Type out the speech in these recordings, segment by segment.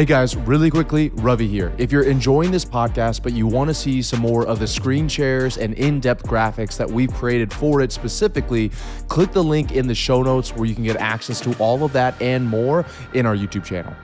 Hey guys, really quickly, Ravi here. If you're enjoying this podcast, but you want to see some more of the screen shares and in depth graphics that we've created for it specifically, click the link in the show notes where you can get access to all of that and more in our YouTube channel.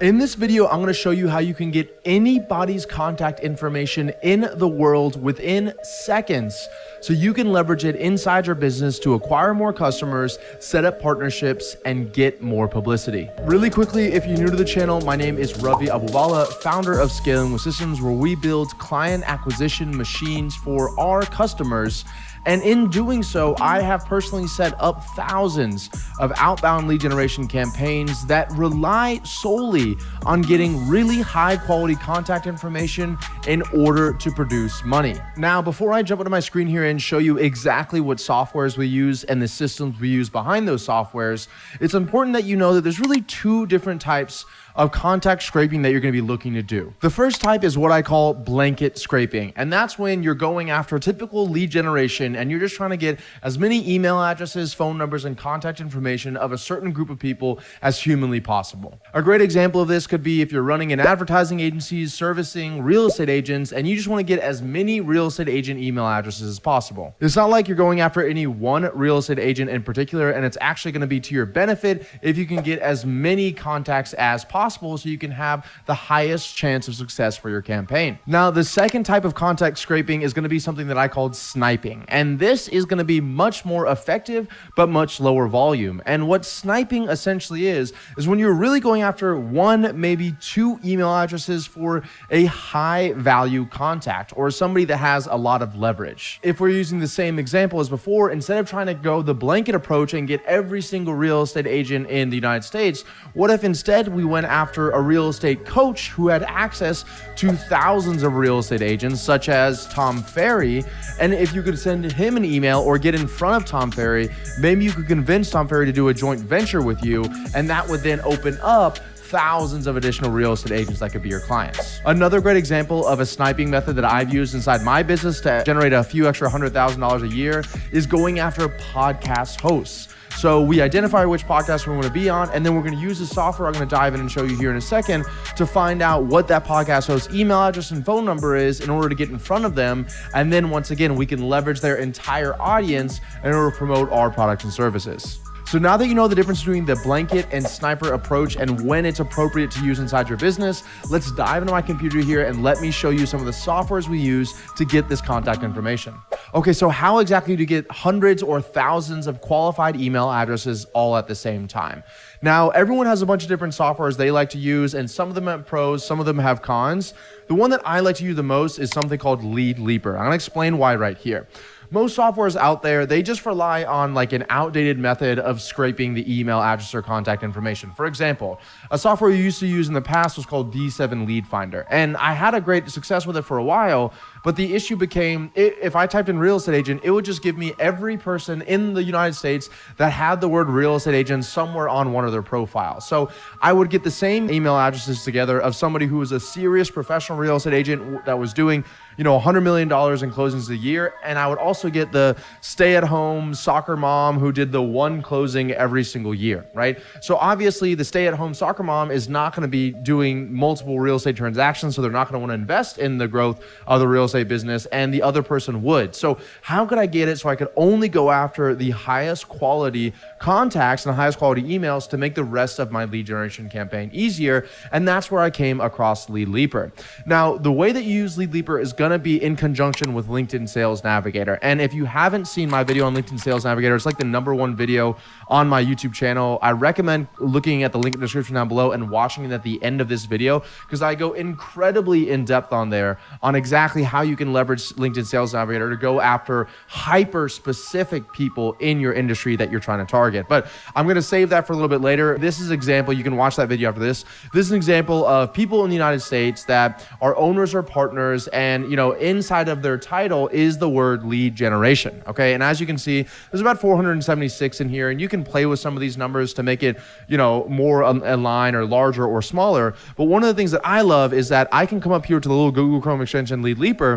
In this video, I'm gonna show you how you can get anybody's contact information in the world within seconds so you can leverage it inside your business to acquire more customers, set up partnerships, and get more publicity. Really quickly, if you're new to the channel, my name is Ravi Abuvala, founder of Scaling with Systems, where we build client acquisition machines for our customers and in doing so, I have personally set up thousands of outbound lead generation campaigns that rely solely on getting really high quality contact information in order to produce money. Now, before I jump onto my screen here and show you exactly what softwares we use and the systems we use behind those softwares, it's important that you know that there's really two different types of contact scraping that you're going to be looking to do. The first type is what I call blanket scraping, and that's when you're going after typical lead generation and you're just trying to get as many email addresses, phone numbers, and contact information of a certain group of people as humanly possible. A great example of this could be if you're running an advertising agency servicing real estate agents and you just want to get as many real estate agent email addresses as possible. It's not like you're going after any one real estate agent in particular, and it's actually going to be to your benefit if you can get as many contacts as possible possible so you can have the highest chance of success for your campaign. Now, the second type of contact scraping is going to be something that I called sniping. And this is going to be much more effective, but much lower volume. And what sniping essentially is, is when you're really going after one, maybe two email addresses for a high value contact or somebody that has a lot of leverage. If we're using the same example as before, instead of trying to go the blanket approach and get every single real estate agent in the United States, what if instead we went after a real estate coach who had access to thousands of real estate agents, such as Tom Ferry. And if you could send him an email or get in front of Tom Ferry, maybe you could convince Tom Ferry to do a joint venture with you, and that would then open up thousands of additional real estate agents that could be your clients. Another great example of a sniping method that I've used inside my business to generate a few extra hundred thousand dollars a year is going after podcast hosts. So we identify which podcast we want to be on, and then we're going to use the software I'm going to dive in and show you here in a second to find out what that podcast host's email address and phone number is in order to get in front of them. And then once again, we can leverage their entire audience in order to promote our products and services. So now that you know the difference between the blanket and sniper approach and when it's appropriate to use inside your business, let's dive into my computer here and let me show you some of the softwares we use to get this contact information. Okay, so how exactly do you get hundreds or thousands of qualified email addresses all at the same time? Now, everyone has a bunch of different softwares they like to use, and some of them have pros, some of them have cons. The one that I like to use the most is something called Lead Leaper. I'm gonna explain why right here most softwares out there, they just rely on like an outdated method of scraping the email address or contact information. For example, a software we used to use in the past was called D7 Lead Finder. And I had a great success with it for a while, but the issue became if I typed in real estate agent, it would just give me every person in the United States that had the word real estate agent somewhere on one of their profiles. So I would get the same email addresses together of somebody who was a serious professional real estate agent that was doing you know, $100 million in closings a year. And I would also get the stay at home soccer mom who did the one closing every single year, right? So obviously, the stay at home soccer mom is not going to be doing multiple real estate transactions. So they're not going to want to invest in the growth of the real estate business. And the other person would. So, how could I get it so I could only go after the highest quality contacts and the highest quality emails to make the rest of my lead generation campaign easier? And that's where I came across Lead Leaper. Now, the way that you use Lead Leaper is going going to be in conjunction with LinkedIn Sales Navigator. And if you haven't seen my video on LinkedIn Sales Navigator, it's like the number one video on my YouTube channel. I recommend looking at the link in the description down below and watching it at the end of this video because I go incredibly in depth on there on exactly how you can leverage LinkedIn Sales Navigator to go after hyper specific people in your industry that you're trying to target. But I'm going to save that for a little bit later. This is an example. You can watch that video after this. This is an example of people in the United States that are owners or partners and you know inside of their title is the word lead generation. Okay. And as you can see, there's about 476 in here, and you can play with some of these numbers to make it, you know, more um, aligned or larger or smaller. But one of the things that I love is that I can come up here to the little Google Chrome extension Lead Leaper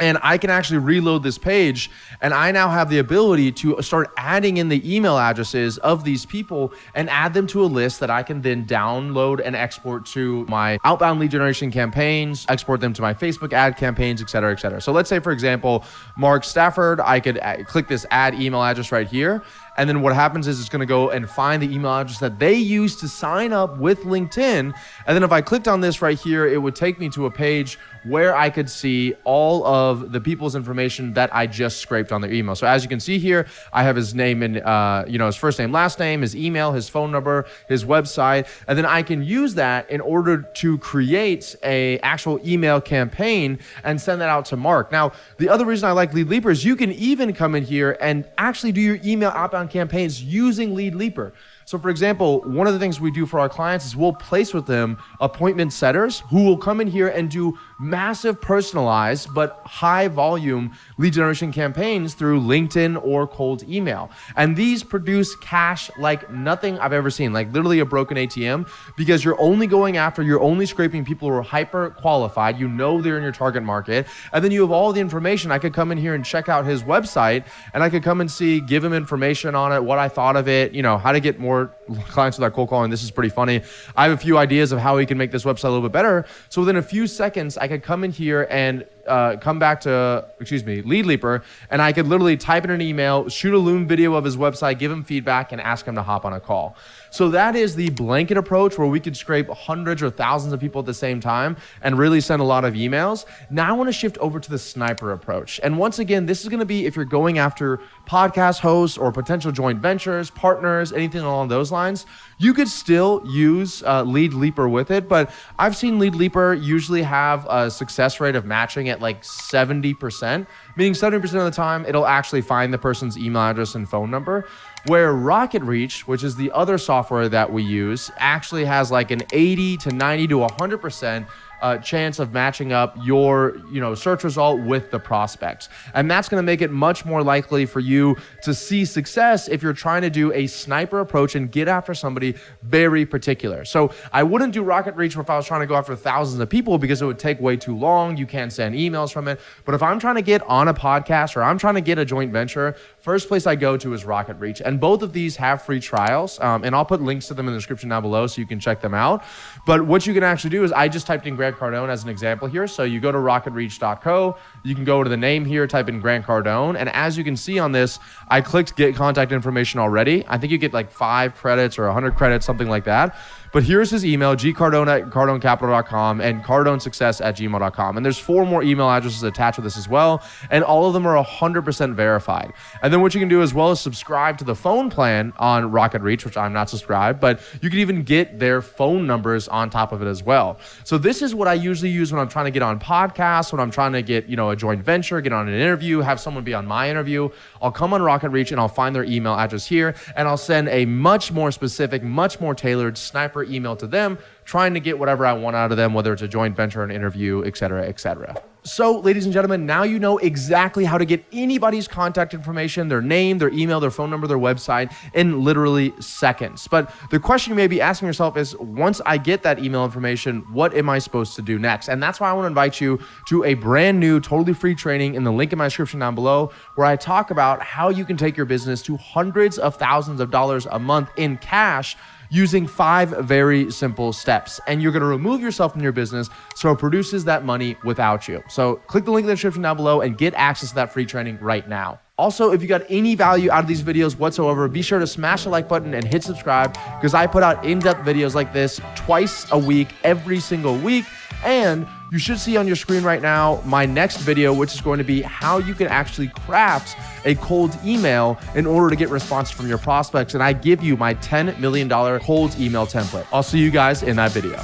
and I can actually reload this page and I now have the ability to start adding in the email addresses of these people and add them to a list that I can then download and export to my outbound lead generation campaigns, export them to my Facebook ad campaigns, et cetera, et cetera. So let's say, for example, Mark Stafford, I could click this add email address right here and then what happens is it's going to go and find the email address that they use to sign up with LinkedIn. And then if I clicked on this right here, it would take me to a page where I could see all of the people's information that I just scraped on their email. So as you can see here, I have his name and uh, you know his first name, last name, his email, his phone number, his website, and then I can use that in order to create a actual email campaign and send that out to Mark. Now, the other reason I like Lead Leaper is you can even come in here and actually do your email outbound campaigns using Lead Leaper. So, for example, one of the things we do for our clients is we'll place with them appointment setters who will come in here and do massive personalized but high volume lead generation campaigns through LinkedIn or cold email. And these produce cash like nothing I've ever seen, like literally a broken ATM, because you're only going after, you're only scraping people who are hyper qualified. You know they're in your target market. And then you have all the information. I could come in here and check out his website and I could come and see, give him information on it, what I thought of it, you know, how to get more more clients with without cold calling. This is pretty funny. I have a few ideas of how we can make this website a little bit better. So within a few seconds, I could come in here and uh, come back to, excuse me, Lead Leaper, and I could literally type in an email, shoot a Loom video of his website, give him feedback, and ask him to hop on a call. So that is the blanket approach where we could scrape hundreds or thousands of people at the same time and really send a lot of emails. Now I want to shift over to the sniper approach. And once again, this is going to be if you're going after podcast hosts or potential joint ventures, partners, anything along those lines lines. You could still use uh, Lead Leaper with it, but I've seen Lead Leaper usually have a success rate of matching at like 70%, meaning 70% of the time it'll actually find the person's email address and phone number. Where Rocket Reach, which is the other software that we use, actually has like an 80 to 90 to 100% uh, chance of matching up your you know search result with the prospects and that's going to make it much more likely for you to see success if you're trying to do a sniper approach and get after somebody very particular. So i wouldn't do rocket reach if i was trying to go after thousands of people because it would take way too long. You can't send emails from it. But if i'm trying to get on a podcast or i'm trying to get a joint venture first place i go to is rocket reach. And both of these have free trials um, and i'll put links to them in the description down below so you can check them out. But what you can actually do is i just typed in greg Cardone as an example here. So you go to rocketreach.co, you can go to the name here, type in Grant Cardone, and as you can see on this, I clicked get contact information already. I think you get like five credits or 100 credits, something like that. But here's his email, gcardone at cardonecapital.com and cardonesuccess at gmail.com. And there's four more email addresses attached with this as well. And all of them are 100% verified. And then what you can do as well is subscribe to the phone plan on Rocket Reach, which I'm not subscribed, but you can even get their phone numbers on top of it as well. So this is what I usually use when I'm trying to get on podcasts, when I'm trying to get, you know, a joint venture, get on an interview, have someone be on my interview. I'll come on Rocket Reach and I'll find their email address here and I'll send a much more specific, much more tailored sniper email to them, trying to get whatever I want out of them, whether it's a joint venture, an interview, et cetera, et cetera. So, ladies and gentlemen, now you know exactly how to get anybody's contact information, their name, their email, their phone number, their website in literally seconds. But the question you may be asking yourself is once I get that email information, what am I supposed to do next? And that's why I want to invite you to a brand new, totally free training in the link in my description down below, where I talk about how you can take your business to hundreds of thousands of dollars a month in cash using five very simple steps. And you're going to remove yourself from your business so it produces that money without you. So click the link in the description down below and get access to that free training right now. Also, if you got any value out of these videos whatsoever, be sure to smash the like button and hit subscribe because I put out in depth videos like this twice a week, every single week. And you should see on your screen right now my next video, which is going to be how you can actually craft a cold email in order to get response from your prospects. And I give you my $10 million cold email template. I'll see you guys in that video.